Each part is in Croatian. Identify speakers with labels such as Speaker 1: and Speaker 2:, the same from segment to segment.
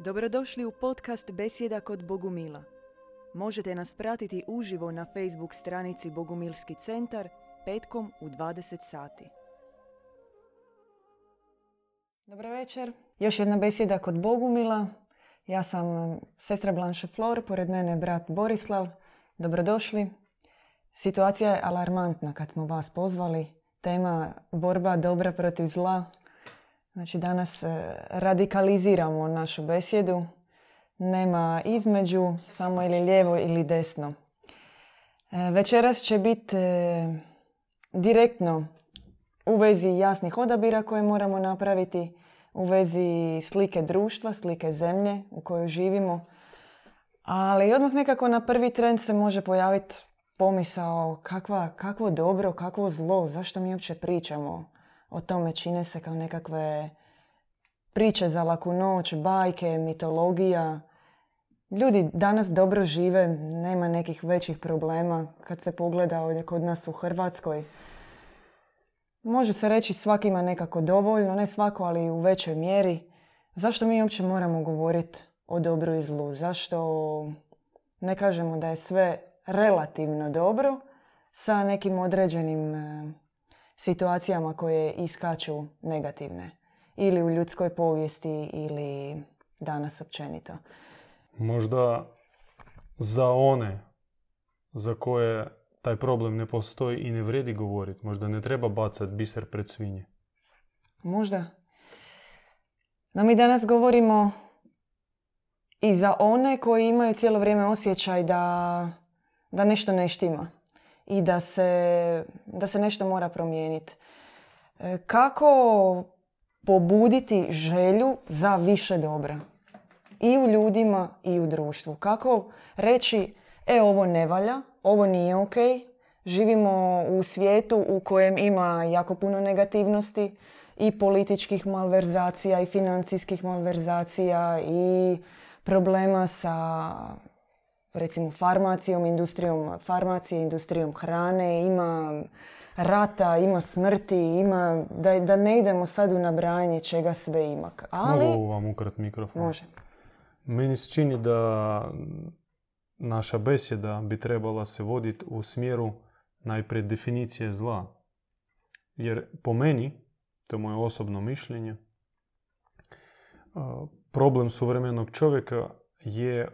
Speaker 1: Dobrodošli u podcast Besjeda kod Bogumila. Možete nas pratiti uživo na Facebook stranici Bogumilski centar petkom u 20 sati. Dobro večer. Još jedna besjeda kod Bogumila. Ja sam sestra Blanche Flor, pored mene brat Borislav. Dobrodošli. Situacija je alarmantna kad smo vas pozvali. Tema borba dobra protiv zla. Znači danas e, radikaliziramo našu besjedu. Nema između, samo ili lijevo ili desno. E, večeras će biti e, direktno u vezi jasnih odabira koje moramo napraviti, u vezi slike društva, slike zemlje u kojoj živimo. Ali odmah nekako na prvi trend se može pojaviti pomisao kakva, kakvo dobro, kakvo zlo, zašto mi uopće pričamo o tome, čine se kao nekakve priče za laku noć, bajke, mitologija. Ljudi danas dobro žive, nema nekih većih problema kad se pogleda ovdje kod nas u Hrvatskoj. Može se reći svakima nekako dovoljno, ne svako, ali u većoj mjeri. Zašto mi uopće moramo govoriti o dobru i zlu? Zašto ne kažemo da je sve relativno dobro sa nekim određenim situacijama koje iskaču negativne? Ili u ljudskoj povijesti ili danas općenito.
Speaker 2: Možda za one za koje taj problem ne postoji i ne vredi govoriti. Možda ne treba bacati biser pred svinje.
Speaker 1: Možda. No mi danas govorimo i za one koji imaju cijelo vrijeme osjećaj da, da nešto ne štima i da se, da se nešto mora promijeniti. E, kako pobuditi želju za više dobra? I u ljudima i u društvu. Kako reći, e ovo ne valja, ovo nije ok, živimo u svijetu u kojem ima jako puno negativnosti i političkih malverzacija i financijskih malverzacija i problema sa recimo farmacijom, industrijom farmacije, industrijom hrane, ima rata, ima smrti, ima, da, da ne idemo sad u nabrajanje čega sve ima. Ali...
Speaker 2: Mogu vam ukrat mikrofon?
Speaker 1: Može.
Speaker 2: Meni se čini da naša besjeda bi trebala se voditi u smjeru najprije definicije zla. Jer po meni, to je moje osobno mišljenje, problem suvremenog čovjeka je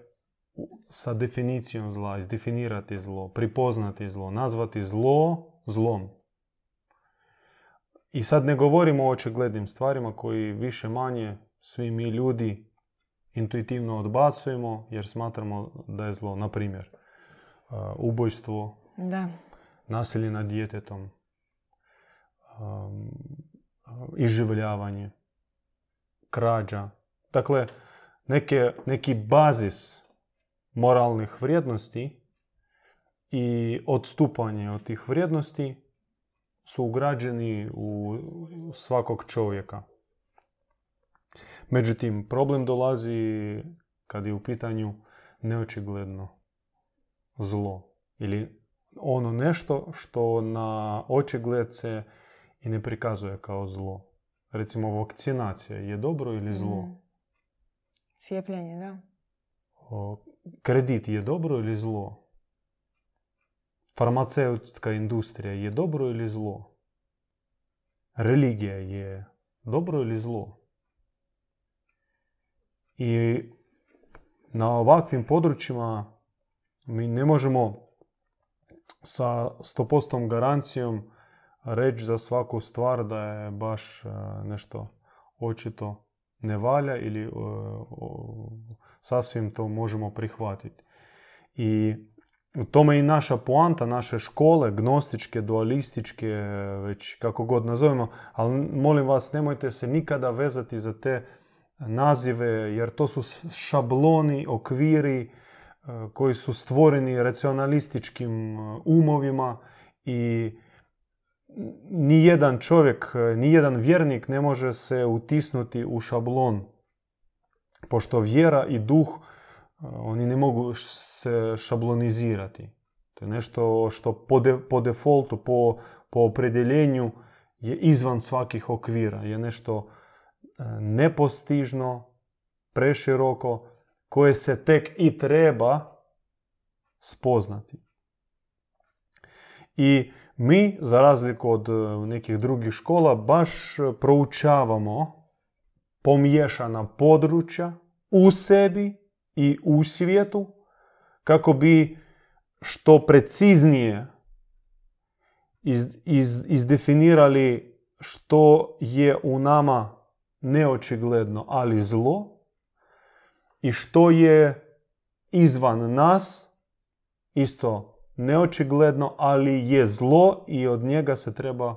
Speaker 2: sa definicijom zla, izdefinirati zlo, pripoznati zlo, nazvati zlo zlom. I sad ne govorimo o očiglednim stvarima koji više manje svi mi ljudi intuitivno odbacujemo jer smatramo da je zlo. Na primjer, ubojstvo,
Speaker 1: da.
Speaker 2: nasilje nad djetetom, um, iživljavanje, krađa. Dakle, neke, neki bazis moralnih vrijednosti i odstupanje od tih vrijednosti su ugrađeni u svakog čovjeka. Međutim, problem dolazi kad je u pitanju neočigledno zlo ili ono nešto što na očigled se i ne prikazuje kao zlo. Recimo, vakcinacija je dobro ili zlo? Mm.
Speaker 1: Cijepljenje, da.
Speaker 2: Kredit je dobro ili zlo? Farmaceutska industrija je dobro ili zlo? Religija je dobro ili zlo? I na ovakvim područjima mi ne možemo sa 100% garancijom reći za svaku stvar da je baš nešto očito ne valja ili sasvim to možemo prihvatiti. I u tome i naša poanta, naše škole, gnostičke, dualističke, već kako god nazovemo, ali molim vas nemojte se nikada vezati za te nazive, jer to su šabloni, okviri e, koji su stvoreni racionalističkim e, umovima i nijedan čovjek, e, nijedan vjernik ne može se utisnuti u šablon. Pošto vjera i duh, oni ne mogu se šablonizirati. To je nešto što po, po defaultu, po, po opredjeljenju je izvan svakih okvira. Je nešto nepostižno, preširoko, koje se tek i treba spoznati. I mi, za razliku od e, nekih drugih škola, baš proučavamo pomiješana područja u sebi i u svijetu kako bi što preciznije iz, iz, izdefinirali što je u nama neočigledno, ali zlo i što je izvan nas isto neočigledno, ali je zlo i od njega se treba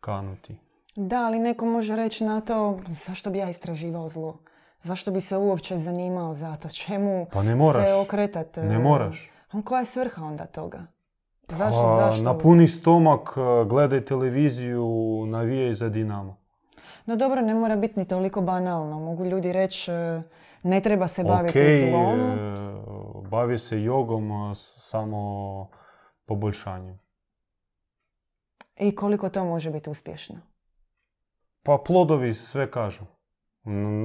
Speaker 2: kanuti.
Speaker 1: Da, ali neko može reći na to zašto bi ja istraživao zlo? Zašto bi se uopće zanimao za to? Čemu
Speaker 2: Pa ne moraš.
Speaker 1: se okretat?
Speaker 2: Ne moraš.
Speaker 1: Koja je svrha onda toga? Zašto?
Speaker 2: Pa,
Speaker 1: zašto?
Speaker 2: Na puni stomak e, gledaj televiziju, navijaj za Dinamo.
Speaker 1: No dobro, ne mora biti ni toliko banalno. Mogu ljudi reći e, ne treba se baviti zlom.
Speaker 2: e, bavi se jogom s- samo poboljšanjem.
Speaker 1: I koliko to može biti uspješno?
Speaker 2: Pa plodovi sve kažu.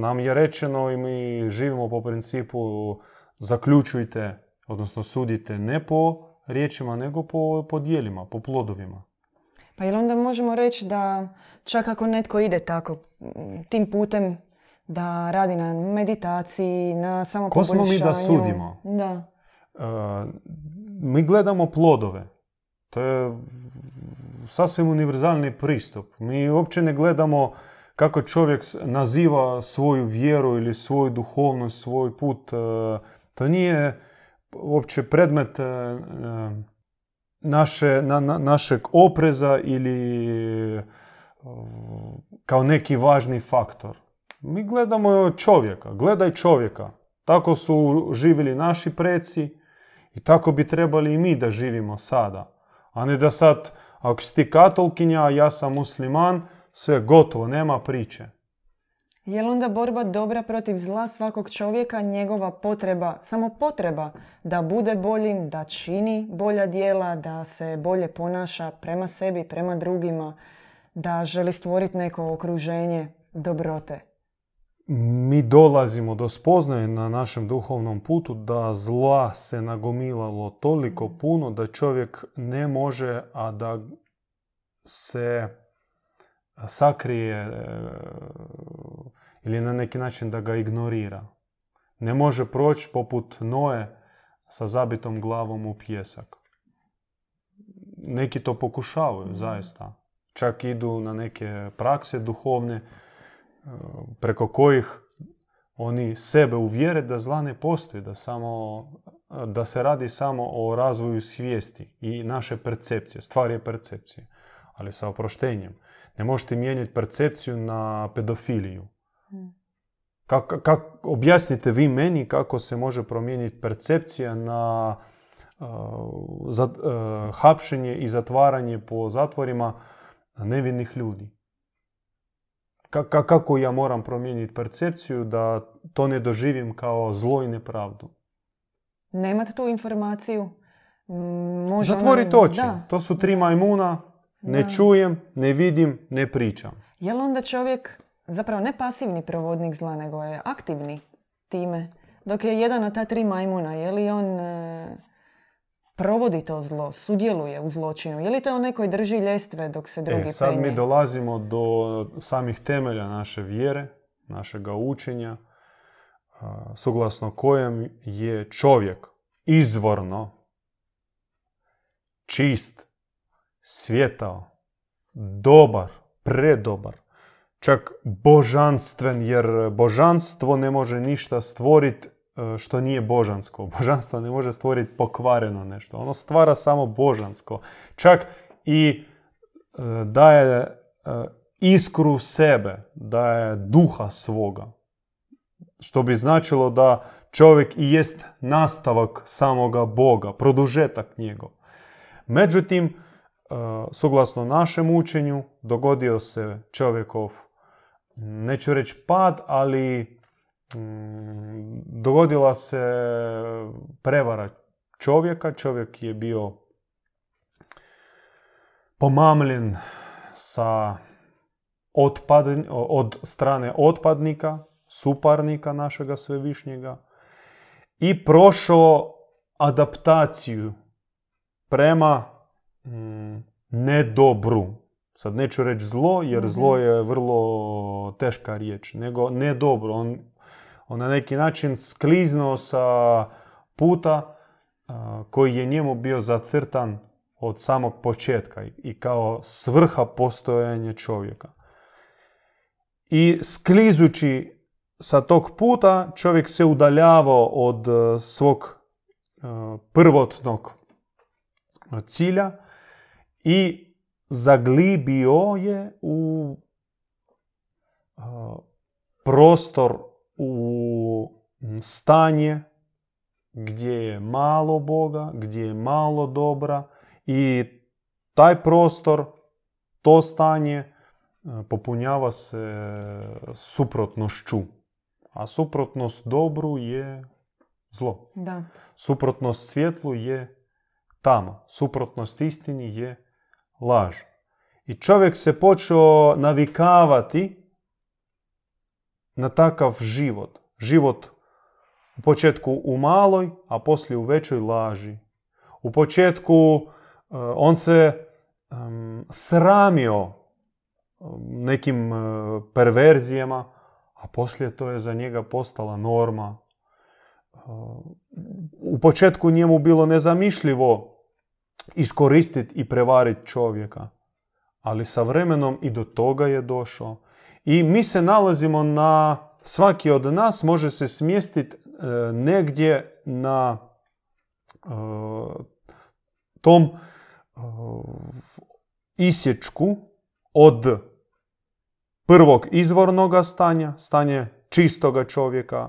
Speaker 2: Nam je rečeno i mi živimo po principu zaključujte, odnosno sudite ne po riječima, nego po, po dijelima, po plodovima.
Speaker 1: Pa jel onda možemo reći da čak ako netko ide tako tim putem da radi na meditaciji, na
Speaker 2: Ko smo mi da
Speaker 1: samopoboljšanju.
Speaker 2: sudimo?
Speaker 1: Da.
Speaker 2: E, mi gledamo plodove. To je sasvim univerzalni pristup. Mi uopće ne gledamo kako čovjek naziva svoju vjeru ili svoju duhovnost, svoj put. E, To nije uopće predmet e, naše, na, na- našeg opreza ili e, kao neki važni faktor. Mi gledamo čovjeka, gledaj čovjeka. Tako su živjeli naši preci i tako bi trebali i mi da živimo sada. A ne da sad, ako si ti katolkinja, ja sam musliman, sve gotovo, nema priče.
Speaker 1: Je li onda borba dobra protiv zla svakog čovjeka, njegova potreba, samo potreba da bude boljim, da čini bolja djela, da se bolje ponaša prema sebi, prema drugima, da želi stvoriti neko okruženje dobrote?
Speaker 2: Mi dolazimo do spoznaje na našem duhovnom putu da zla se nagomilalo toliko puno da čovjek ne može, a da se sakrije e, ili na neki način da ga ignorira. Ne može proći poput Noe sa zabitom glavom u pjesak. Neki to pokušavaju, zaista. Čak idu na neke prakse duhovne, preko kojih oni sebe uvjere da zla ne postoji, da, samo, da se radi samo o razvoju svijesti i naše percepcije. Stvar je percepcije, ali sa oproštenjem. Ne možete mijenjati percepciju na pedofiliju. Kak, kak, objasnite vi meni kako se može promijeniti percepcija na uh, za, uh, hapšenje i zatvaranje po zatvorima nevinih ljudi. Ka- ka- kako ja moram promijeniti percepciju da to ne doživim kao zlo i nepravdu?
Speaker 1: Nemate tu informaciju? Može
Speaker 2: Zatvoriti
Speaker 1: ono-
Speaker 2: oči.
Speaker 1: Da.
Speaker 2: To su tri majmuna, ne
Speaker 1: Da.
Speaker 2: čujem, ne vidim, ne pričam.
Speaker 1: Je li onda čovjek zapravo ne pasivni provodnik zla, nego je aktivni time? Dok je jedan od ta tri majmuna, je li on e, provodi to zlo, sudjeluje u zločinu? Je li to on koji drži ljestve dok se drugi
Speaker 2: E, sad
Speaker 1: penje?
Speaker 2: mi dolazimo do samih temelja naše vjere, našega učenja, suglasno kojem je čovjek izvorno čist, svjetao, dobar, predobar, čak božanstven, jer božanstvo ne može ništa stvoriti e, što nije božansko. Božanstvo ne može stvoriti pokvareno nešto. Ono stvara samo božansko. Čak i e, daje e, iskru sebe, daje duha svoga. Što bi značilo da čovjek i jest nastavak samoga Boga, produžetak njegov. Međutim, e, suglasno našem učenju, dogodio se čovjekov, neću reći pad, ali dogodila se prevara čovjeka. Čovjek je bio pomamljen sa otpad, od strane otpadnika, suparnika našega svevišnjega i prošao adaptaciju prema mm, nedobru. Sad neću reći zlo, jer zlo
Speaker 1: Mhm.
Speaker 2: je vrlo teška riječ, nego nedobro. On, on na neki način skliznuo sa puta koji je njemu bio zacrtan od samog početka i- kao svrha postojanja čovjeka. I sklizući sa tog puta čovjek se udaljavao od e, svog e, prvotnog e, cilja i zaglibio je u prostor, u stanje gdje je malo Boga, gdje je malo dobra i taj prostor, to stanje e, popunjava se suprotnošću. A suprotnost dobru je zlo.
Speaker 1: Da.
Speaker 2: Suprotnost svjetlu je tama. Suprotnost istini je laž. I čovjek se počeo navikavati na takav život. Život u početku u maloj, a poslije u većoj laži. U početku e, on se em, sramio nekim e, perverzijama, a poslije to je za njega postala norma. E, U početku njemu bilo nezamišljivo iskoristiti i prevariti čovjeka, ali sa vremenom i do toga je došao. I mi se nalazimo na, svaki od nas može se smjestiti e, negdje na e, tom e, isječku od prvog izvornoga stanja, stanje čistoga čovjeka,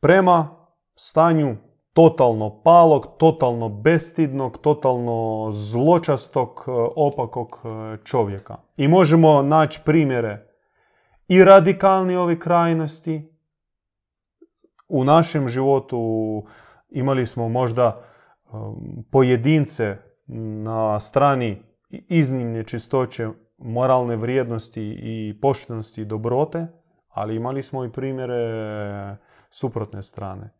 Speaker 2: prema stanju totalno palog, totalno bestidnog, totalno zločastog, e, opakog e, čovjeka. I možemo naći primjere i radikalni ovi krajnosti. U našem životu imali smo možda pojedince na strani iznimne čistoće, moralne vrijednosti i poštenosti i dobrote, ali imali smo i primjere suprotne strane.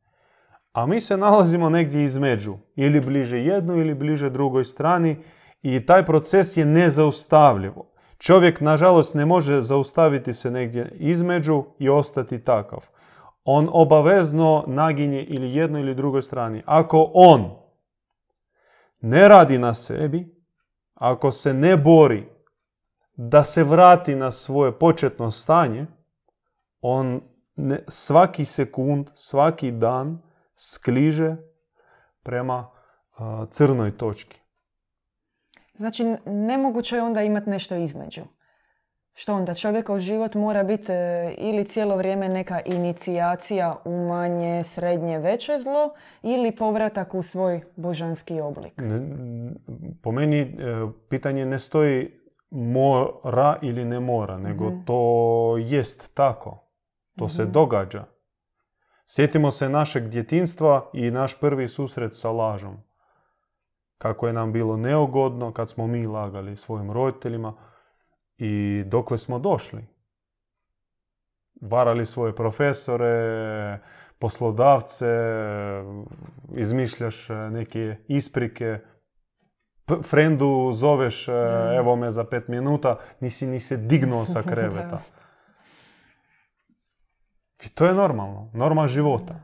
Speaker 2: A mi se nalazimo negdje između, ili bliže jednoj ili bliže drugoj strani i taj proces je nezaustavljiv. Čovjek, nažalost, ne može zaustaviti se negdje između i ostati takav. On obavezno naginje ili jednoj ili drugoj strani. Ako on ne radi na sebi, ako se ne bori da se vrati na svoje početno stanje, on ne, svaki sekund, svaki dan skliže prema a, crnoj točki.
Speaker 1: Znači, nemoguće je onda imati nešto između. Što onda? Čovjekov život mora biti e, ili cijelo vrijeme neka inicijacija u manje, srednje, veće zlo ili povratak u svoj božanski oblik.
Speaker 2: Po meni e, pitanje ne stoji mora ili ne mora, nego
Speaker 1: Mhm.
Speaker 2: to jest tako. To se
Speaker 1: Mhm.
Speaker 2: događa. Sjetimo se našeg djetinstva i naš prvi susret sa lažom. Kako je nam bilo neugodno kad smo mi lagali svojim roditeljima i dokle smo došli. Varali svoje profesore, poslodavce, izmišljaš e, neke isprike, P- frendu zoveš, e,
Speaker 1: Da.
Speaker 2: evo me za pet minuta, nisi ni se dignuo sa kreveta. I to je normalno, norma života.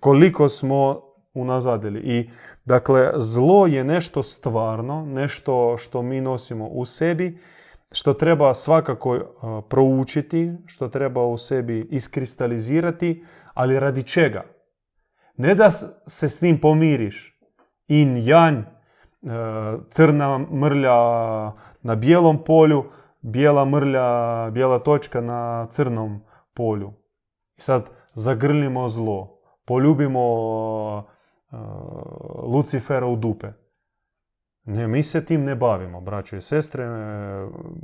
Speaker 2: Koliko smo unazadili. I dakle, zlo je nešto stvarno, nešto što mi nosimo u sebi, što treba svakako uh, proučiti, što treba u sebi iskristalizirati, ali radi čega? Ne da se s njim pomiriš. In, janj, uh, crna mrlja na bijelom polju, bijela mrlja, bijela točka na crnom polju. Sad zagrlimo zlo, poljubimo uh, Lucifera u dupe. Ne, mi se tim ne bavimo, braćo i sestre. E,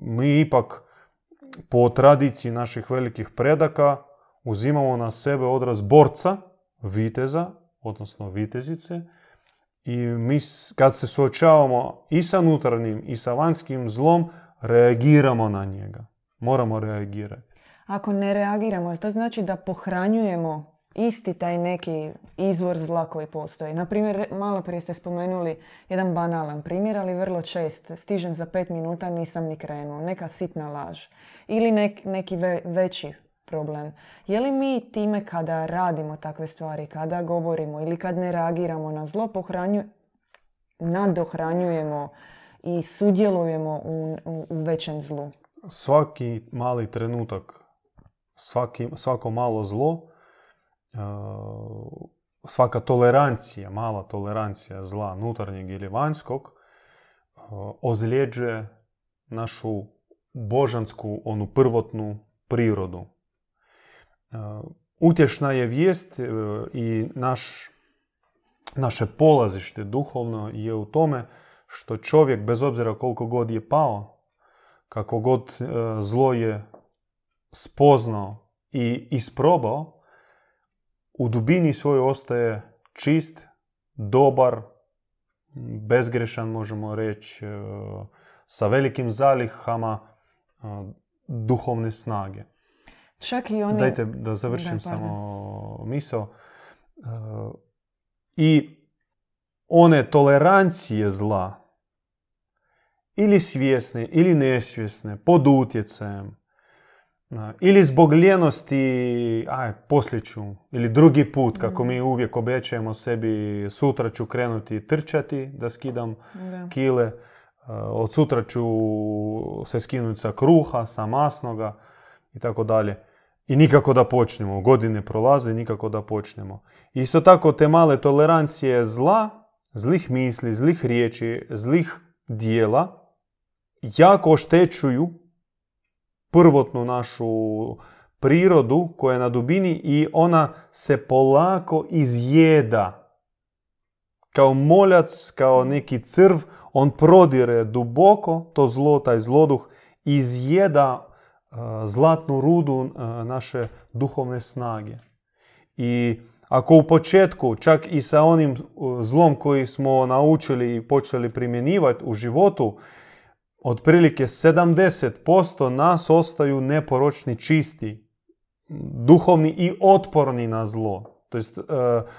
Speaker 2: Mi ipak po tradiciji naših velikih predaka uzimamo na sebe odraz borca, viteza, odnosno vitezice. I mi kad se suočavamo i sa unutarnjim i sa vanjskim zlom, reagiramo na njega. Moramo reagirati.
Speaker 1: Ako ne reagiramo, to znači da pohranjujemo isti taj neki izvor zla koji postoji. Naprimjer, malo prije ste spomenuli jedan banalan primjer, ali vrlo čest. Stižem za pet minuta, nisam ni krenuo. Neka sitna laž. Ili neki veći problem. Je li mi time kada radimo takve stvari, kada govorimo ili kad ne reagiramo na zlo, pohranju, nadohranjujemo i sudjelujemo u, u, u većem zlu?
Speaker 2: Svaki mali trenutak, svaki, svako malo zlo svaka tolerancija, mala tolerancija zla nutarnjeg ili vanjskog ozljeđuje našu božansku, onu prvotnu prirodu. Utješna je vijest e, i naš, naše polazište duhovno je u tome što čovjek, bez obzira koliko god je pao, kako god e, zlo je spoznao i isprobao, u dubini svoj ostaje čist, dobar, bezgrešan možemo reći, e, sa velikim zalihama e, duhovne snage.
Speaker 1: Čak i oni...
Speaker 2: Dajte da završim samo misao. E, I one tolerancije zla, ili svjesne, ili nesvjesne, pod utjecajem, ili zbog ljenosti, aj, poslije ću, ili drugi put, kako mi uvijek obećajemo sebi, sutra ću krenuti trčati, da skidam kile, od sutra ću se skinuti sa kruha, sa masnoga i tako dalje. I nikako da počnemo, godine prolaze, nikako da počnemo. Isto tako te male tolerancije zla, zlih misli, zlih riječi, zlih dijela, jako oštećuju prvotnu našu prirodu koja je na dubini i ona se polako izjeda. Kao moljac, kao neki crv, on prodire duboko, to zlo, taj zloduh, izjeda zlatnu rudu naše duhovne snage. I ako u početku, čak i sa onim zlom koji smo naučili i počeli primjenjivati u životu, otprilike 70% nas ostaju neporočni čisti, duhovni i otporni na zlo. To jest, e,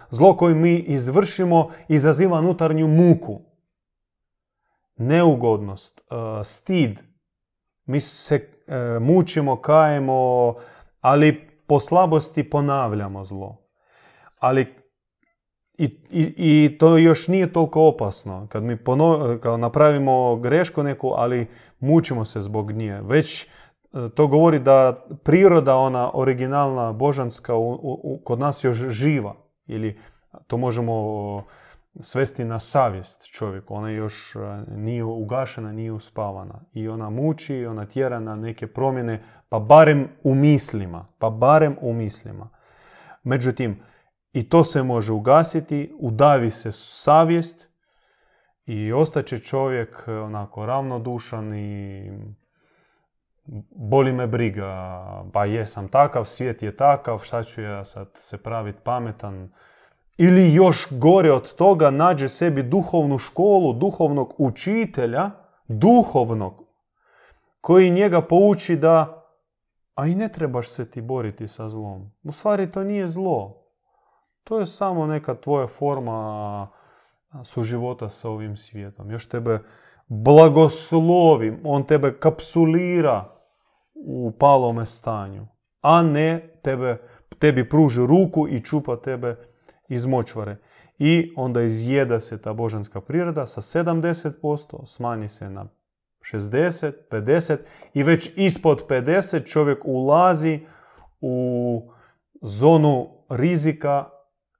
Speaker 2: zlo koje mi izvršimo izaziva unutarnju muku, neugodnost, e, stid. Mi se e, mučimo, kajemo, ali po slabosti ponavljamo zlo. Ali i, i, I to još nije toliko opasno. Kad mi kao napravimo grešku neku, ali mučimo se zbog nje. Već e, to govori da priroda, ona originalna, božanska, u, u, kod nas još živa. Ili to možemo svesti na savjest čovjeku. Ona još e, nije ugašena, nije uspavana. I ona muči, ona tjera na neke promjene, pa barem u mislima. Pa barem u mislima. Međutim, i to se može ugasiti, udavi se savjest i ostaće čovjek e, onako ravnodušan i boli me briga, pa jesam takav, svijet je takav, šta ću ja sad se praviti pametan. Ili još gore od toga nađe sebi duhovnu školu, duhovnog učitelja, duhovnog, koji njega pouči da, a i ne trebaš se ti boriti sa zlom. U stvari to nije zlo. To je samo neka tvoja forma suživota sa ovim svijetom. Još tebe blagoslovi, on tebe kapsulira u palome stanju, a ne tebe, tebi pruži ruku i čupa tebe iz močvare. I onda izjeda se ta božanska priroda sa 70%, smanji se na 60, 50 i već ispod 50 čovjek ulazi u zonu rizika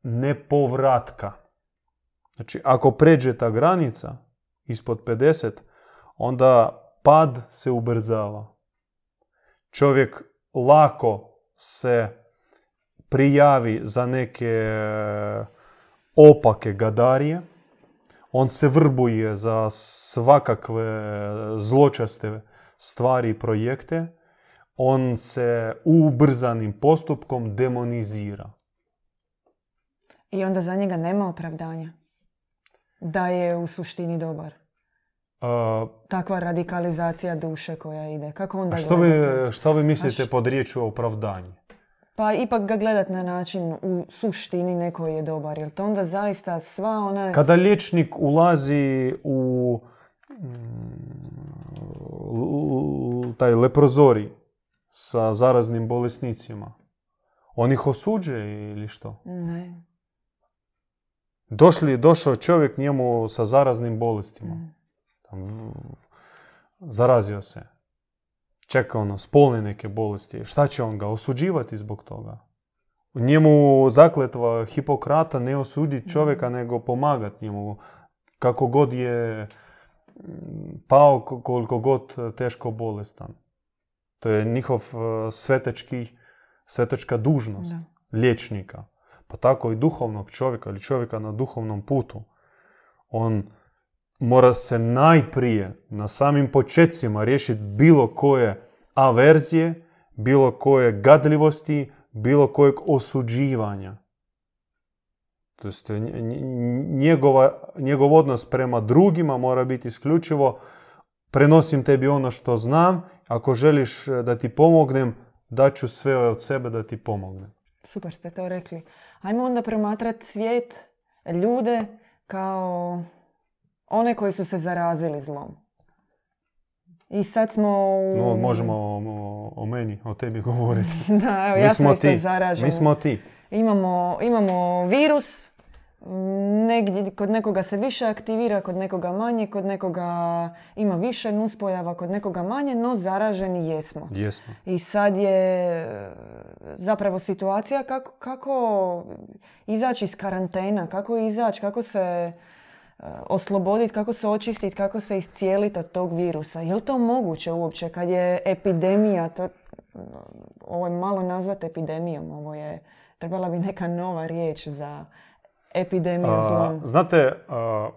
Speaker 2: nepovratka. Znači, ako pređe ta granica ispod 50, onda pad se ubrzava. Čovjek lako se prijavi za neke opake gadarije, on se vrbuje za svakakve zločaste stvari i projekte, on se ubrzanim postupkom demonizira.
Speaker 1: I onda za njega nema opravdanja da je u suštini dobar.
Speaker 2: A,
Speaker 1: takva radikalizacija duše koja ide? Kako onda
Speaker 2: a što vi, što vi mislite
Speaker 1: A š-
Speaker 2: pod riječju opravdanje?
Speaker 1: Pa ipak ga gledat na način u suštini neko je dobar. Jel to onda zaista sva ona...
Speaker 2: Kada liječnik ulazi u mm, taj leprozori sa zaraznim bolesnicima, on ih osuđuje ili što?
Speaker 1: Ne.
Speaker 2: Došli, došao čovjek njemu sa zaraznim bolestima.
Speaker 1: Mm.
Speaker 2: Tam, zarazio se. Čeka ono, spolne neke bolesti. Šta će on ga osuđivati zbog toga? Njemu zakletva Hipokrata ne osudi čovjeka, nego pomagat njemu. Kako god je mm, pao, ko- koliko god teško bolestan. To je njihov eh, svetečki, svetečka dužnost
Speaker 1: Da.
Speaker 2: liječnika. Pa tako i duhovnog čovjeka ili čovjeka na duhovnom putu. On mora se najprije na samim počecima riješiti bilo koje averzije, bilo koje gadljivosti, bilo kojeg osuđivanja. To jest, nj- nj- njegova, njegov odnos prema drugima mora biti isključivo prenosim tebi ono što znam, ako želiš eh, da ti pomognem, daću sve od sebe da ti pomognem.
Speaker 1: Super ste to rekli. Ajmo onda promatrati svijet, ljude kao one koji su se zarazili zlom. I sad smo u...
Speaker 2: No, možemo o, o- o meni, o tebi govoriti.
Speaker 1: da, evo,
Speaker 2: Mi
Speaker 1: ja sam
Speaker 2: smo ti. Mi smo ti.
Speaker 1: Imamo, imamo virus, negdje, kod nekoga se više aktivira, kod nekoga manje, kod nekoga ima više nuspojava, kod nekoga manje, no zaraženi jesmo.
Speaker 2: Jesmo.
Speaker 1: I sad je zapravo situacija kako, kako izaći iz karantena, kako izaći, kako se e, osloboditi, kako se očistiti, kako se iscijeliti od tog virusa. Je li to moguće uopće kad je epidemija, to, ovo je malo nazvat epidemijom, ovo je, trebala bi neka nova riječ za epidemiju
Speaker 2: A,
Speaker 1: zlom.
Speaker 2: znate, a,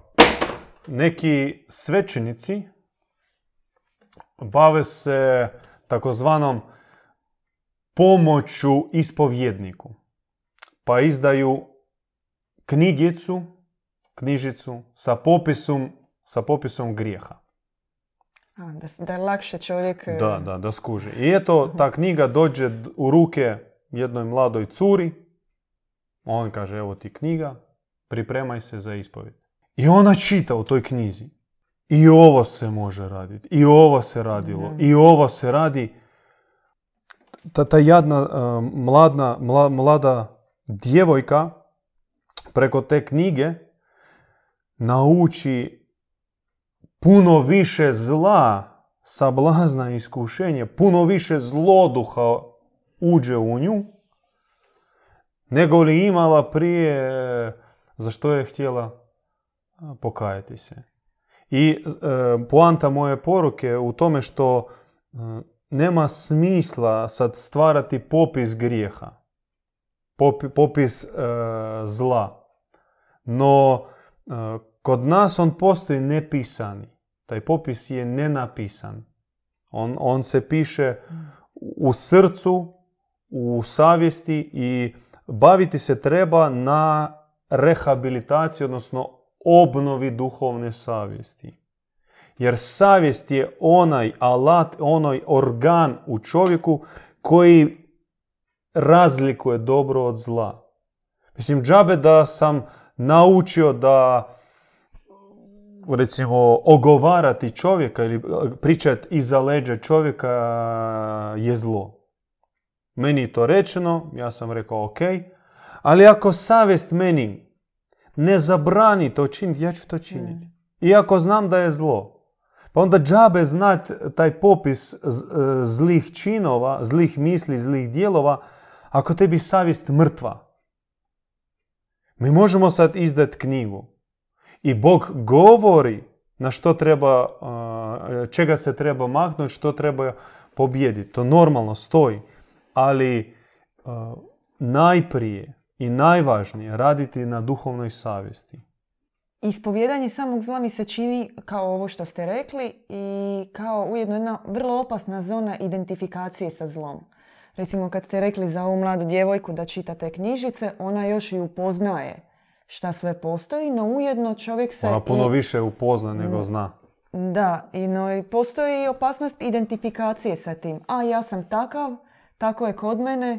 Speaker 2: neki svećenici bave se takozvanom pomoću ispovjedniku. Pa izdaju knjigicu, knjižicu sa popisom, sa popisom grijeha.
Speaker 1: A, da, da lakše čovjek...
Speaker 2: Da, da, da skuži. I eto, ta knjiga dođe u ruke jednoj mladoj curi. On kaže, evo ti knjiga, pripremaj se za ispovjed. I ona čita u toj knjizi. I ovo se može raditi. I ovo se radilo. I ovo se radi. Ta, ta jadna uh, mladna, mla- mlada djevojka preko te knjige nauči puno više zla, sablazna iskušenje, puno više zloduha uđe u nju, nego li imala prije za što je htjela pokajati se. I e, poanta moje poruke u tome što e, nema smisla sad stvarati popis grijeha, popi- popis e, zla. No, kod nas on postoji nepisani. Taj popis je nenapisan. On, on se piše u srcu, u savjesti i baviti se treba na rehabilitaciji, odnosno obnovi duhovne savjesti. Jer savjest je onaj alat, onaj organ u čovjeku koji razlikuje dobro od zla. Mislim, džabe da sam naučio da recimo ogovarati čovjeka ili pričati iza leđa čovjeka je zlo. Meni je to rečeno, ja sam rekao ok, ali ako savjest meni ne zabrani to činiti, ja ću to činiti. Iako znam da je zlo. Pa onda džabe znat taj popis e, zlih činova, zlih misli, zlih dijelova, ako tebi savjest mrtva. Mi možemo sad izdat knjigu i Bog govori na što treba, a, čega se treba maknuti, što treba pobijediti. To normalno stoji, ali a, najprije i najvažnije raditi na duhovnoj savjesti.
Speaker 1: Ispovjedanje samog zla mi se čini kao ovo što ste rekli i kao ujedno jedna vrlo opasna zona identifikacije sa zlom. Recimo kad ste rekli za ovu mladu djevojku da čita te knjižice, ona još i upoznaje šta sve postoji, no ujedno čovjek se...
Speaker 2: Ona puno
Speaker 1: i-
Speaker 2: više upozna nego zna.
Speaker 1: Da, i no, postoji opasnost identifikacije sa tim. A ja sam takav, tako je kod mene.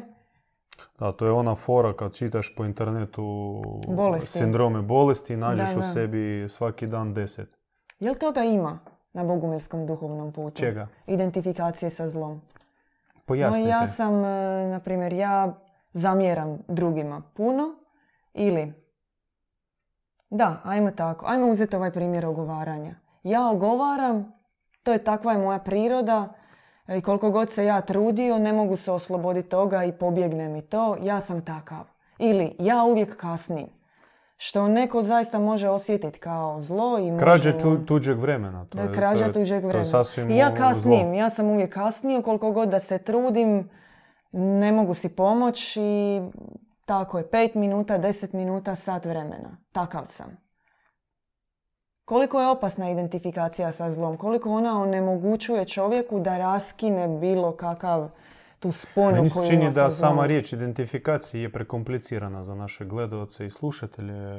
Speaker 2: Da, to je ona fora kad čitaš po internetu
Speaker 1: Bolesti.
Speaker 2: sindrome bolesti, nađeš
Speaker 1: Da,
Speaker 2: u
Speaker 1: da.
Speaker 2: sebi svaki dan deset.
Speaker 1: Jel toga ima na bogumilskom duhovnom putu?
Speaker 2: Čega?
Speaker 1: Identifikacije sa zlom.
Speaker 2: Pojasnite.
Speaker 1: No ja sam, e, na primjer, ja zamjeram drugima puno ili da, ajmo tako, ajmo uzeti ovaj primjer ogovaranja. Ja ogovaram, to je takva je moja priroda i koliko god se ja trudio, ne mogu se osloboditi toga i pobjegne mi to, ja sam takav. Ili ja uvijek kasnim. Što neko zaista može osjetiti kao zlo i može...
Speaker 2: Krađe tu, tuđeg vremena. To
Speaker 1: da,
Speaker 2: je,
Speaker 1: krađa
Speaker 2: to je,
Speaker 1: tuđeg
Speaker 2: To je
Speaker 1: vremena.
Speaker 2: sasvim
Speaker 1: I ja
Speaker 2: zlo.
Speaker 1: kasnim, ja sam uvijek kasnio, koliko god da se trudim, ne mogu si pomoći i tako je, pet minuta, deset minuta, sat vremena. Takav sam. Koliko je opasna identifikacija sa zlom, koliko ona onemogućuje čovjeku da raskine bilo kakav tu sponu
Speaker 2: Meni se čini da sama riječ identifikacije je prekomplicirana za naše gledalce i slušatelje.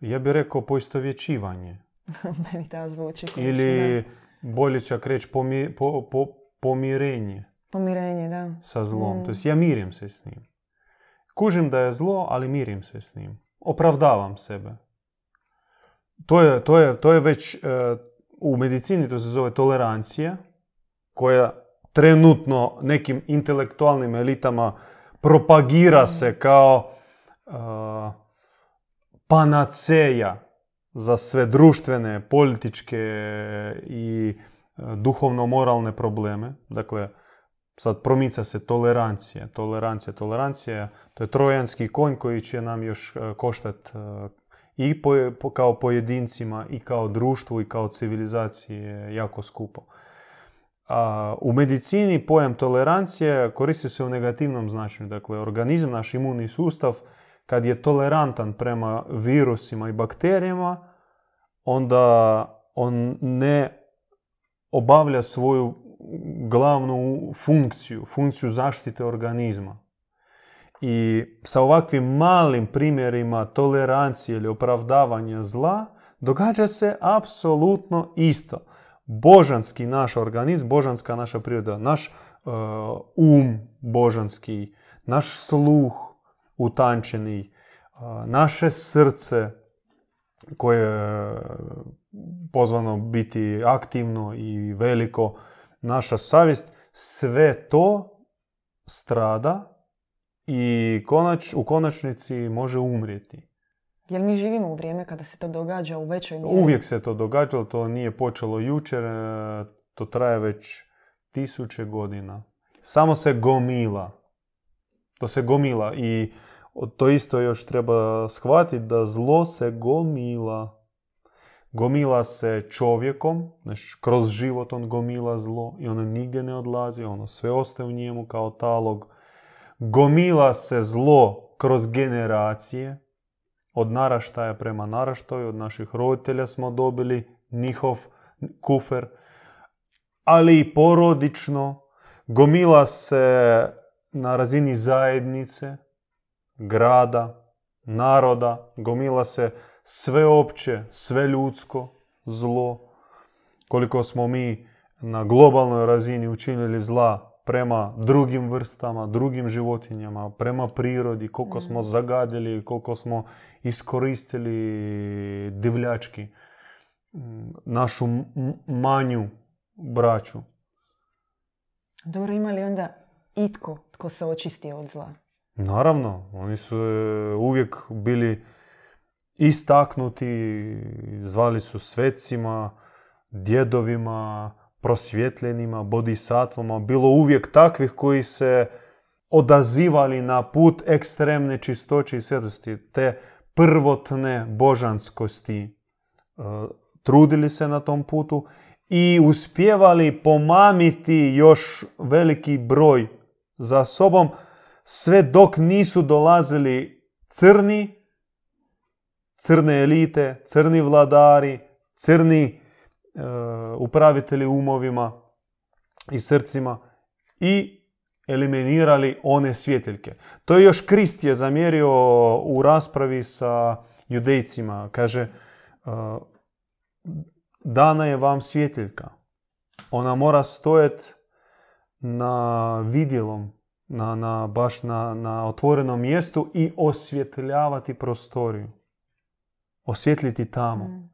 Speaker 2: Ja bih rekao poistovjećivanje.
Speaker 1: Meni ta zvuči.
Speaker 2: Ili bolje čak reći pomi- po- po- pomirenje
Speaker 1: Pomirenje, da.
Speaker 2: sa zlom.
Speaker 1: Mm.
Speaker 2: To jest ja mirim se s njim. Kužim da je zlo, ali mirim se s njim. Opravdavam sebe. To je, to je, to je već, e, u medicini to se zove tolerancija, koja trenutno nekim intelektualnim elitama propagira se kao e, panaceja za sve društvene, političke i e, duhovno-moralne probleme. Dakle, sad promica se tolerancija, tolerancija, tolerancija. To je trojanski konj koji će nam još koštati i po, po- kao pojedincima i kao društvu i kao civilizaciji je jako skupo. A, u medicini pojam tolerancije koristi se u negativnom značenju. Dakle, organizam, naš imunni sustav, kad je tolerantan prema virusima i bakterijama, onda on ne obavlja svoju glavnu funkciju, funkciju zaštite organizma. I sa ovakvim malim primjerima tolerancije ili opravdavanja zla događa se apsolutno isto. Božanski naš organizam, božanska naša priroda, naš e, um božanski, naš sluh utančeni, e, naše srce koje je pozvano biti aktivno i veliko, naša savjest, sve to strada i konač, u konačnici može umrijeti.
Speaker 1: Jel mi živimo u vrijeme kada se to događa u većoj mjeri?
Speaker 2: Uvijek se to događalo, to nije počelo jučer, e, to traje već tisuće godina. Samo se gomila. To se gomila i to isto još treba shvatiti da zlo se gomila. Gomila se čovjekom, znači kroz život on gomila zlo i ono nigdje ne odlazi, ono sve ostaje u njemu kao talog. Gomila se zlo kroz generacije, od naraštaja prema naraštaju, od naših roditelja smo dobili njihov kufer, ali i porodično, gomila se na razini zajednice, grada, naroda, gomila se sveopće, sve ljudsko zlo, koliko smo mi na globalnoj razini učinili zla prema drugim vrstama, drugim životinjama, prema prirodi, koliko smo zagadili, koliko smo iskoristili divljački mm, našu manju braću.
Speaker 1: Dobro, ima li onda itko tko se očistio od zla?
Speaker 2: Naravno, oni su e, uvijek bili istaknuti, zvali su svecima, djedovima, prosvjetljenima, bodhisattvama. Bilo uvijek takvih koji se odazivali na put ekstremne čistoće i svetosti, te prvotne božanskosti. E, Trudili se na tom putu i uspjevali pomamiti još veliki broj za sobom, sve dok nisu dolazili crni, crne elite, crni vladari, crni upravitelji umovima i srcima i eliminirali one svjetiljke. To je još Krist je zamjerio u raspravi sa judejcima. Kaže, e, dana je vam svjetiljka. Ona mora stojati na vidjelom, na, na, baš na, na otvorenom mjestu i osvjetljavati prostoriju. Osvjetliti tamo.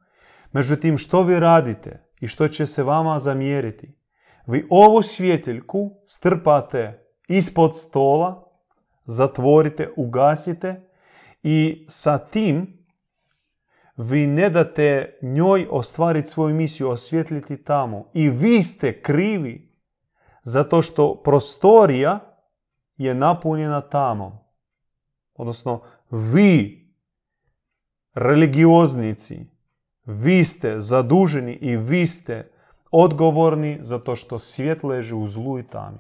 Speaker 2: Međutim, što vi radite i što će se vama zamjeriti? Vi ovu svjetiljku strpate ispod stola, zatvorite, ugasite i sa tim vi ne date njoj ostvariti svoju misiju, osvjetliti tamo. I vi ste krivi zato što prostorija je napunjena tamo. Odnosno, vi, religioznici, vi ste zaduženi i vi ste odgovorni zato što svijet leži u zlu i tami.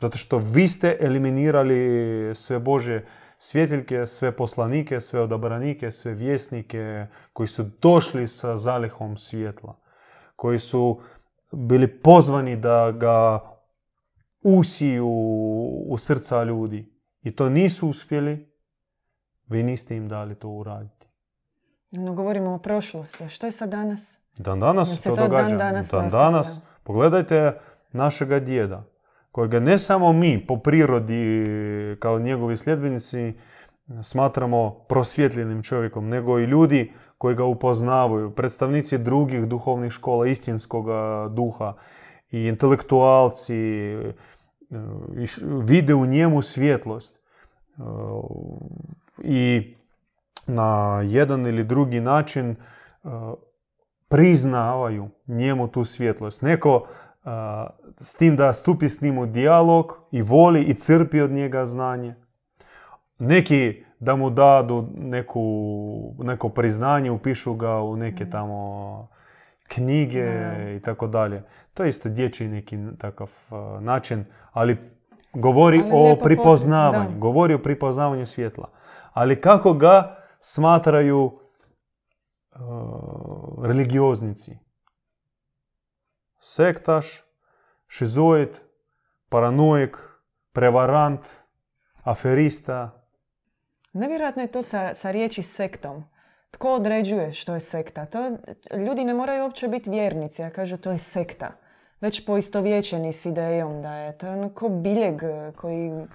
Speaker 2: Zato što vi ste eliminirali sve Bože svjetiljke, sve poslanike, sve odabranike, sve vjesnike koji su došli sa zalihom svjetla. Koji su bili pozvani da ga usiju u srca ljudi. I to nisu uspjeli, vi niste im dali to uraditi.
Speaker 1: No, govorimo o prošlosti. Što je sad danas?
Speaker 2: Dan danas se to
Speaker 1: to dan
Speaker 2: događa.
Speaker 1: danas
Speaker 2: dan danas. Pogledajte našega djeda, kojega ne samo mi po prirodi kao njegovi sljedbenici smatramo prosvjetljenim čovjekom, nego i ljudi koji ga upoznavaju, predstavnici drugih duhovnih škola, istinskog duha i intelektualci e, vide u njemu svjetlost. E, I na jedan ili drugi način e, priznavaju njemu tu svjetlost. Neko a, s tim da stupi s njim u dijalog i voli i crpi od njega znanje. Neki da mu dadu neku, neko priznanje, upišu ga u neke tamo knjige i tako dalje. To je isto dječji neki takav a, način, ali govori
Speaker 1: Ali
Speaker 2: o
Speaker 1: lijepo po-
Speaker 2: pripoznavanju,
Speaker 1: da.
Speaker 2: govori o pripoznavanju svjetla. Ali kako ga smatraju uh, religioznici? Sektaš, šizoid, paranoik, prevarant, aferista.
Speaker 1: Nevjerojatno je to sa, sa riječi sektom. Tko određuje što je sekta? To, ljudi ne moraju uopće biti vjernici, a kažu to je sekta. Već poistovjećeni s idejom da je to je ono ko biljeg koji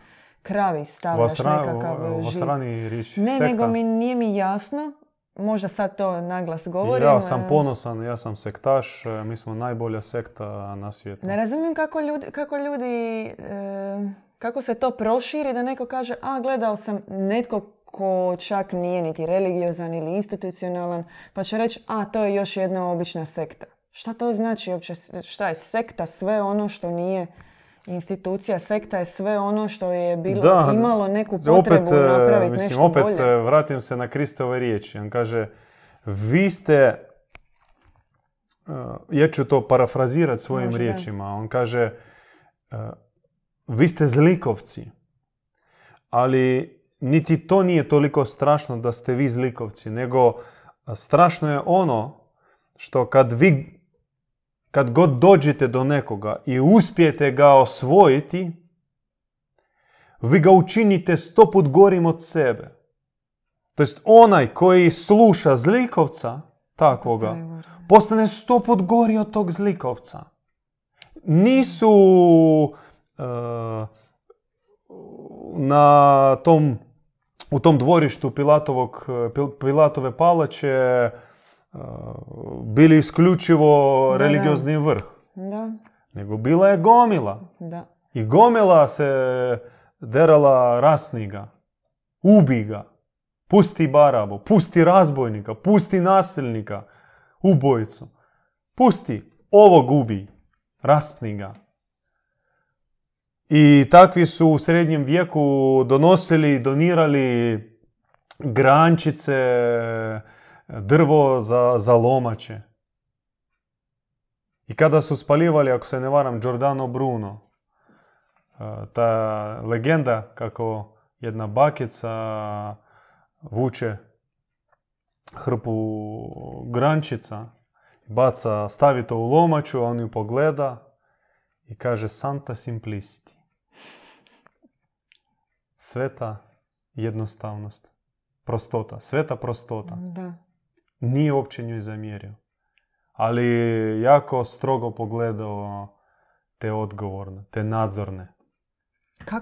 Speaker 1: kravi stavljaš nekakav
Speaker 2: u
Speaker 1: živ.
Speaker 2: strani riječ
Speaker 1: Ne,
Speaker 2: sekta.
Speaker 1: nego mi nije mi jasno, možda sad to naglas govorim.
Speaker 2: Ja sam ponosan, ja sam sektaš, e, mi smo najbolja sekta na svijetu.
Speaker 1: Ne razumijem kako ljudi, kako ljudi, e, kako se to proširi da neko kaže, a gledao sam netko ko čak nije niti religiozan ili institucionalan, pa će reći, a to je još jedna obična sekta. Šta to znači uopće? Šta je sekta? Sve ono što nije institucija. Sekta je sve ono što je bilo,
Speaker 2: Da,
Speaker 1: imalo neku
Speaker 2: opet,
Speaker 1: potrebu
Speaker 2: e,
Speaker 1: napraviti
Speaker 2: mislim,
Speaker 1: nešto
Speaker 2: opet
Speaker 1: bolje.
Speaker 2: e, vratim se na Kristove riječi. On kaže, vi ste, e, ja ću to parafrazirati svojim
Speaker 1: Može, da.
Speaker 2: riječima. On kaže, e, vi ste zlikovci, ali niti to nije toliko strašno da ste vi zlikovci, nego strašno je ono što kad vi kad god dođete do nekoga i uspijete ga osvojiti, vi ga učinite sto put gorim od sebe. To jest onaj koji sluša zlikovca takvoga, postane sto put gori od tog zlikovca. Nisu e, na tom, u tom dvorištu Pilatovog, Pil- Pilatove palače e, bili isključivo
Speaker 1: Da, da.
Speaker 2: religiozni vrh.
Speaker 1: Da,
Speaker 2: Nego bila je gomila.
Speaker 1: da.
Speaker 2: I gomila se derala raspniga. Ubi ga. Pusti barabu. Pusti razbojnika. Pusti nasilnika. Ubojicu. Pusti. Ovog ubi. Raspni ga. I takvi su u srednjem vijeku donosili, donirali grančice, drvo za, za lomače. I kada su spaljivali, ako se ne varam, Giordano Bruno, e, ta legenda kako jedna bakica vuče hrpu grančica, baca, stavi to u lomaču, on ju pogleda i kaže Santa Simplicity. Sveta jednostavnost. Prostota. Sveta prostota.
Speaker 1: da.
Speaker 2: Nije uopće njoj zamjerio. ali jako strogo pogledao te odgovorne, te nadzorne.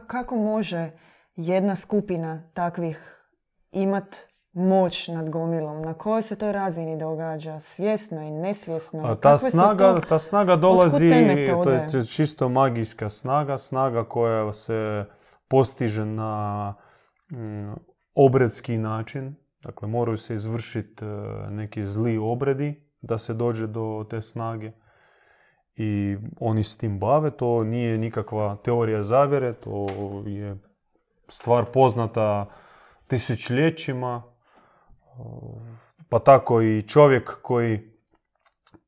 Speaker 1: kako može jedna skupina takvih imat moć nad gomilom? Na kojoj se to razini događa? Svjesno i nesvjesno?
Speaker 2: ta, snaga, ta snaga dolazi, to je čisto magijska snaga, snaga koja se postiže na mm, obredski način. Dakle, moraju se izvršiti e, neki zli obredi da se dođe do te snage. I oni s tim bave, to nije nikakva teorija zavjere, to je stvar poznata tisućljećima. Pa tako i čovjek koji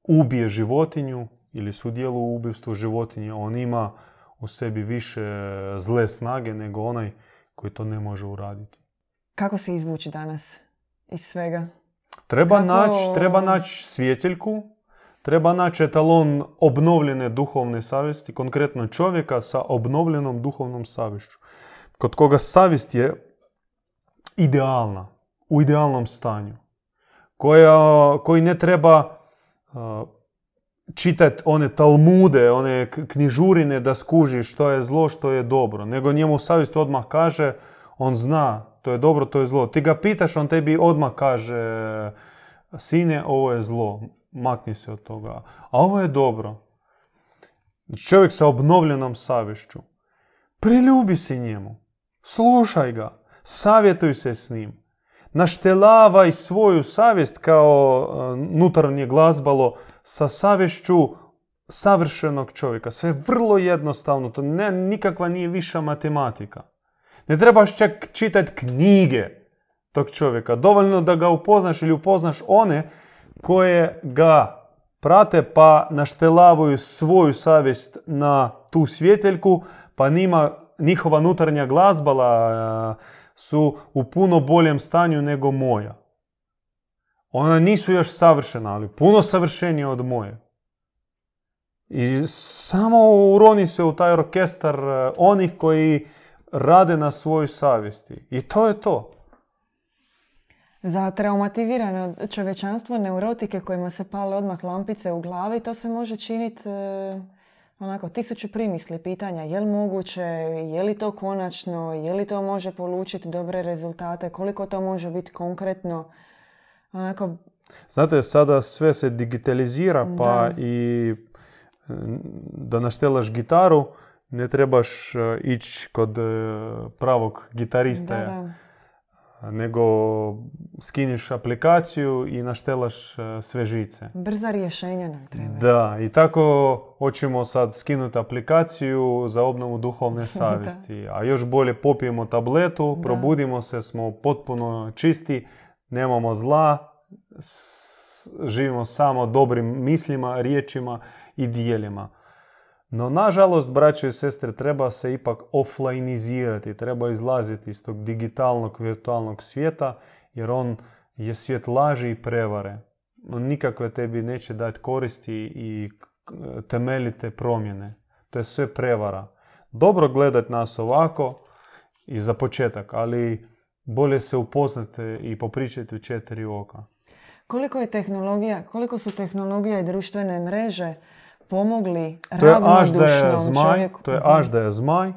Speaker 2: ubije životinju ili sudjelu u ubivstvu životinje, on ima u sebi više zle snage nego onaj koji to ne može uraditi.
Speaker 1: Kako se izvući danas iz svega?
Speaker 2: Treba naći treba naći svjetiljku, treba naći etalon obnovljene duhovne savjesti, konkretno čovjeka sa obnovljenom duhovnom savješću. Kod koga savjest je idealna, u idealnom stanju, koja, koji ne treba čitati one talmude, one knjižurine da skuži što je zlo, što je dobro, nego njemu savjest odmah kaže, on zna, to je dobro, to je zlo. Ti ga pitaš, on tebi odmah kaže, sine, ovo je zlo, makni se od toga. A ovo je dobro. Čovjek sa obnovljenom savješću. Priljubi se njemu. Slušaj ga. Savjetuj se s njim. Naštelavaj svoju savjest kao e, nutarnje glazbalo sa savješću savršenog čovjeka. Sve je vrlo jednostavno. To ne, nikakva nije viša matematika. Ne trebaš čak čitati knjige tog čovjeka. Dovoljno da ga upoznaš ili upoznaš one koje ga prate pa naštelavaju svoju savjest na tu svjeteljku pa nima, njihova nutarnja glazbala su u puno boljem stanju nego moja. Ona nisu još savršena, ali puno savršenije od moje. I samo uroni se u taj orkestar e, onih koji rade na svojoj savjesti. I to je to.
Speaker 1: Za traumatizirano čovečanstvo, neurotike kojima se pale odmah lampice u glavi, to se može činiti e, onako tisuću primisli pitanja. Je li moguće, je li to konačno, je li to može polučiti dobre rezultate, koliko to može biti konkretno. Onako...
Speaker 2: Znate, sada sve se digitalizira pa i da naštelaš gitaru ne trebaš e, ići kod e, pravog gitarista. Da, da nego skiniš aplikaciju i naštelaš e, sve žice.
Speaker 1: Brza rješenja nam treba.
Speaker 2: Da, i tako hoćemo sad skinuti aplikaciju za obnovu duhovne savjesti. A još bolje popijemo tabletu, probudimo se, smo potpuno čisti, nemamo zla, živimo samo dobrim mislima, riječima i dijelima. No, nažalost, braće i sestre, treba se ipak offlineizirati, treba izlaziti iz tog digitalnog, virtualnog svijeta, jer on je svijet laži i prevare. On nikakve tebi neće dati koristi i temeljite promjene. To je sve prevara. Dobro gledati nas ovako i za početak, ali bolje se upoznati i popričati u četiri oka.
Speaker 1: Koliko je tehnologija, koliko su tehnologija i društvene mreže pomogli
Speaker 2: to je zmaj, To je až da je zmaj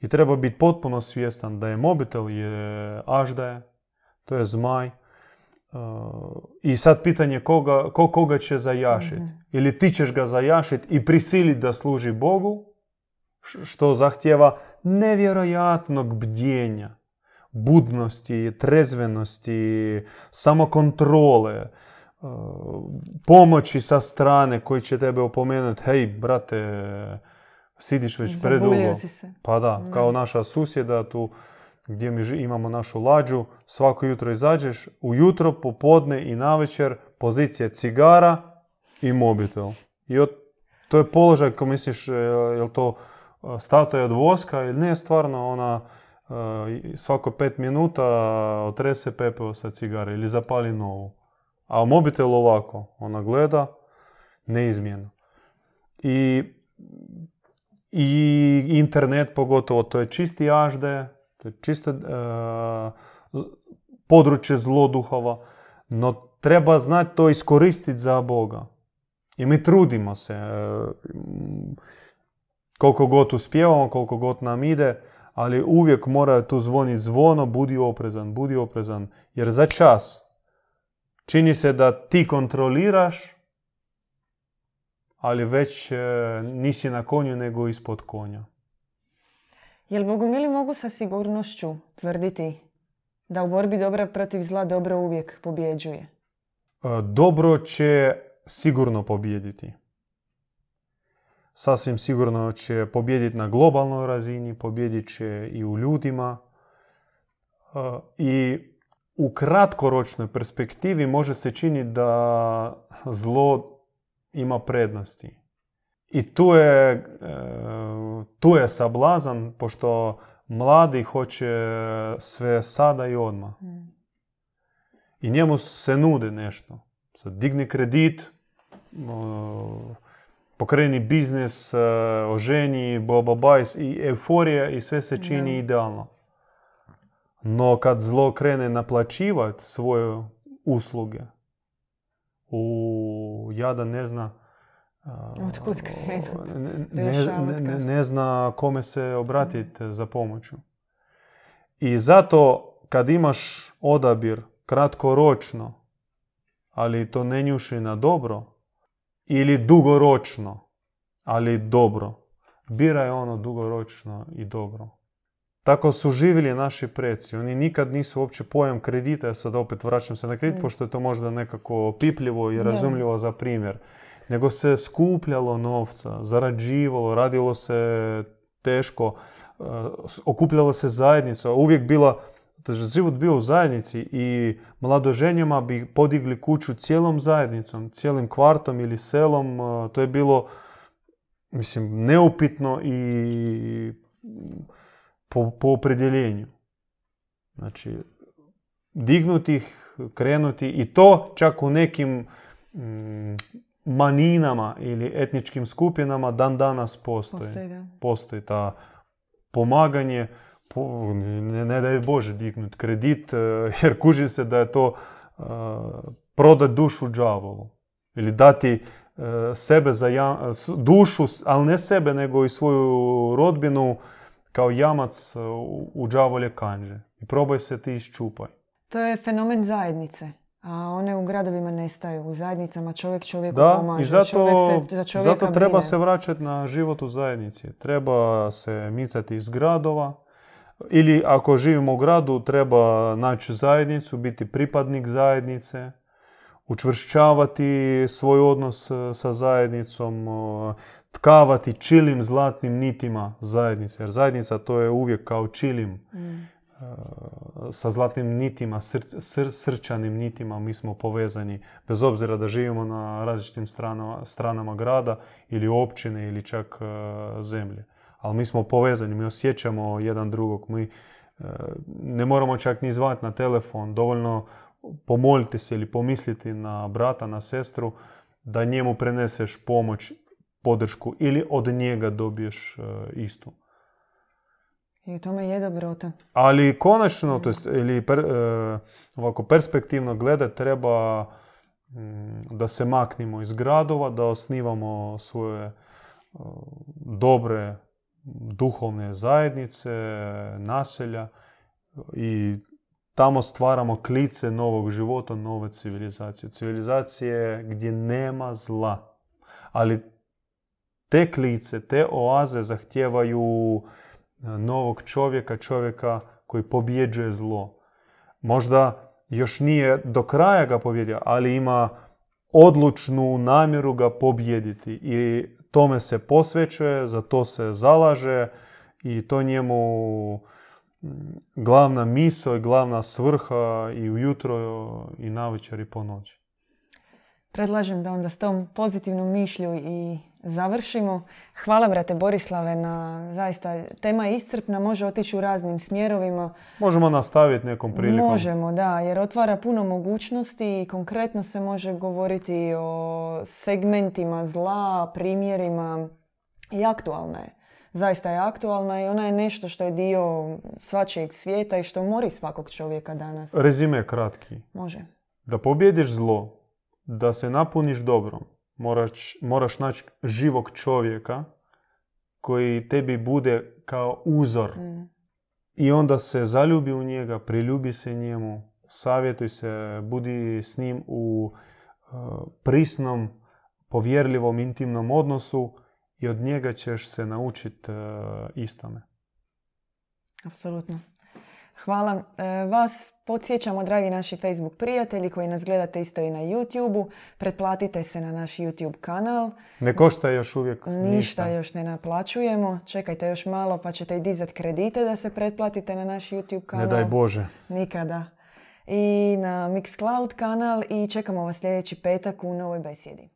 Speaker 2: i treba biti potpuno svjestan da je mobitel je až da je, to je zmaj. Uh, I sad pitanje koga, ko koga će zajašiti. Mhm. Ili ti ćeš ga zajašiti i prisiliti da služi Bogu, što zahtjeva nevjerojatnog bdjenja, budnosti, trezvenosti, samokontrole, pomoći sa strane koji će tebe opomenuti, hej brate, sidiš već predugo. Pa da, kao naša susjeda tu gdje mi imamo našu lađu, svako jutro izađeš, ujutro, popodne i navečer, pozicija cigara i mobitel. I od, to je položaj ko misliš, e, je to e, stato je od voska ili ne, stvarno ona e, svako pet minuta otrese pepeo sa cigare ili zapali novu. A mobitel ovako, ona gleda neizmjeno. I, I internet pogotovo, to je čisti HD, to je čisto uh, područje zloduhova, no treba znati to iskoristiti za Boga. I mi trudimo se. e, Koliko god uspijevamo, koliko god nam ide, ali uvijek mora tu zvoniti zvono, budi oprezan, budi oprezan. Jer za čas čini se da ti kontroliraš, ali već e, nisi na konju nego ispod konja.
Speaker 1: Jel bogumili mogu sa sigurnošću tvrditi da u borbi dobra protiv zla dobro uvijek pobjeđuje?
Speaker 2: E, Dobro će sigurno pobijediti. Sasvim sigurno će pobijediti na globalnoj razini, pobijedit će i u ljudima. E, I u kratkoročnoj perspektivi može se činiti da zlo ima prednosti. I tu je, e, tu je sablazan, pošto mladi hoće sve sada i odmah. I njemu se nude nešto. Sad, digni kredit, pokreni biznis, e, oženi, bobabajs i euforija i sve se čini idealno. No kad zlo krene naplaćivati svoje usluge, u jada ne zna
Speaker 1: Otkud
Speaker 2: ne, ne, ne zna kome se obratiti za pomoću. I zato kad imaš odabir kratkoročno, ali to ne njuši na dobro, ili dugoročno, ali dobro, biraj ono dugoročno i dobro. Tako su živjeli naši preci. Oni nikad nisu uopće pojam kredita, ja sad opet vraćam se na kredit,
Speaker 1: Mm.
Speaker 2: pošto je to možda nekako pipljivo i razumljivo za primjer. Nego se skupljalo novca, zarađivalo, radilo se teško, e, okupljala se zajednica, uvijek bila, život bio u zajednici i mladoženjama bi podigli kuću cijelom zajednicom, cijelim kvartom ili selom, e, to je bilo, mislim, neupitno i po, po opredjeljenju. Znači, dignuti ih, krenuti i to čak u nekim mm, maninama ili etničkim skupinama dan danas postoji.
Speaker 1: Postoji, da.
Speaker 2: Postoji ta pomaganje, po- ne, ne daj Bože dignut kredit, e, jer kuži se da je to e, prodat dušu đavolu. Ili dati e, sebe za ja- dušu, ali ne sebe, nego i svoju rodbinu kao jamac e, u, u đavolje kanđe. I probaj se ti iščupaj.
Speaker 1: To je fenomen zajednice. A one u gradovima nestaju. U zajednicama čovjek čovjeku
Speaker 2: Da,
Speaker 1: pomaže.
Speaker 2: i zato,
Speaker 1: čovjek se za čovjeka
Speaker 2: zato treba
Speaker 1: brine.
Speaker 2: se vraćati na život u zajednici. Treba se micati iz gradova. Ili ako živimo u gradu, treba naći zajednicu, biti pripadnik zajednice, učvršćavati svoj odnos e, sa zajednicom, e, tkavati čilim zlatnim nitima zajednice. Jer zajednica to je uvijek kao čilim
Speaker 1: Mm.
Speaker 2: e, sa zlatnim nitima, sr- sr- srčanim nitima mi smo povezani, bez obzira da živimo na različitim stranama, stranama grada ili općine ili čak zemlje. Ali mi smo povezani, mi osjećamo jedan drugog, mi ne moramo čak ni zvati na telefon, dovoljno pomoliti se ili pomisliti na brata, na sestru, da njemu preneseš pomoć, podršku ili od njega dobiješ istu.
Speaker 1: I u tome je dobrota.
Speaker 2: Ali konačno, to jest, ili per- ovako perspektivno gledat, treba da se maknimo iz gradova, da osnivamo svoje dobre duhovne zajednice, naselja i tamo stvaramo klice novog života, nove civilizacije. Civilizacije gdje nema zla. Ali te klice, te oaze zahtijevaju e, novog čovjeka, čovjeka koji pobjeđuje zlo. Možda još nije do kraja ga pobjedio, ali ima odlučnu namjeru ga pobjediti i tome se posvećuje, za to se zalaže i to njemu glavna misao i glavna svrha i ujutro i navečer i po noći.
Speaker 1: Predlažem da onda s tom pozitivnom mišlju i završimo. Hvala, brate Borislave, na zaista tema je iscrpna, može otići u raznim smjerovima.
Speaker 2: Možemo nastaviti nekom prilikom.
Speaker 1: Možemo, da, jer otvara puno mogućnosti i konkretno se može govoriti o segmentima zla, primjerima i aktualna je. Zaista je aktualna i ona je nešto što je dio svačijeg svijeta i što mori svakog čovjeka danas.
Speaker 2: Rezime je kratki.
Speaker 1: Može.
Speaker 2: Da pobjediš zlo, da se napuniš dobrom, Moraš, moraš naći živog čovjeka koji tebi bude kao uzor.
Speaker 1: Mm.
Speaker 2: I onda se zaljubi u njega, priljubi se njemu, savjetuj se, budi s njim u uh, prisnom, povjerljivom, intimnom odnosu i od njega ćeš se naučiti uh, istome.
Speaker 1: Apsolutno. Hvala. E, vas podsjećamo, dragi naši Facebook prijatelji koji nas gledate isto i na YouTube-u. Pretplatite se na naš YouTube kanal.
Speaker 2: Ne košta još uvijek
Speaker 1: Ništa,
Speaker 2: ništa.
Speaker 1: još ne naplaćujemo. Čekajte još malo pa ćete i dizat kredite da se pretplatite na naš YouTube kanal.
Speaker 2: Ne daj Bože.
Speaker 1: Nikada. I na Mixcloud kanal i čekamo vas sljedeći petak u novoj besjedi.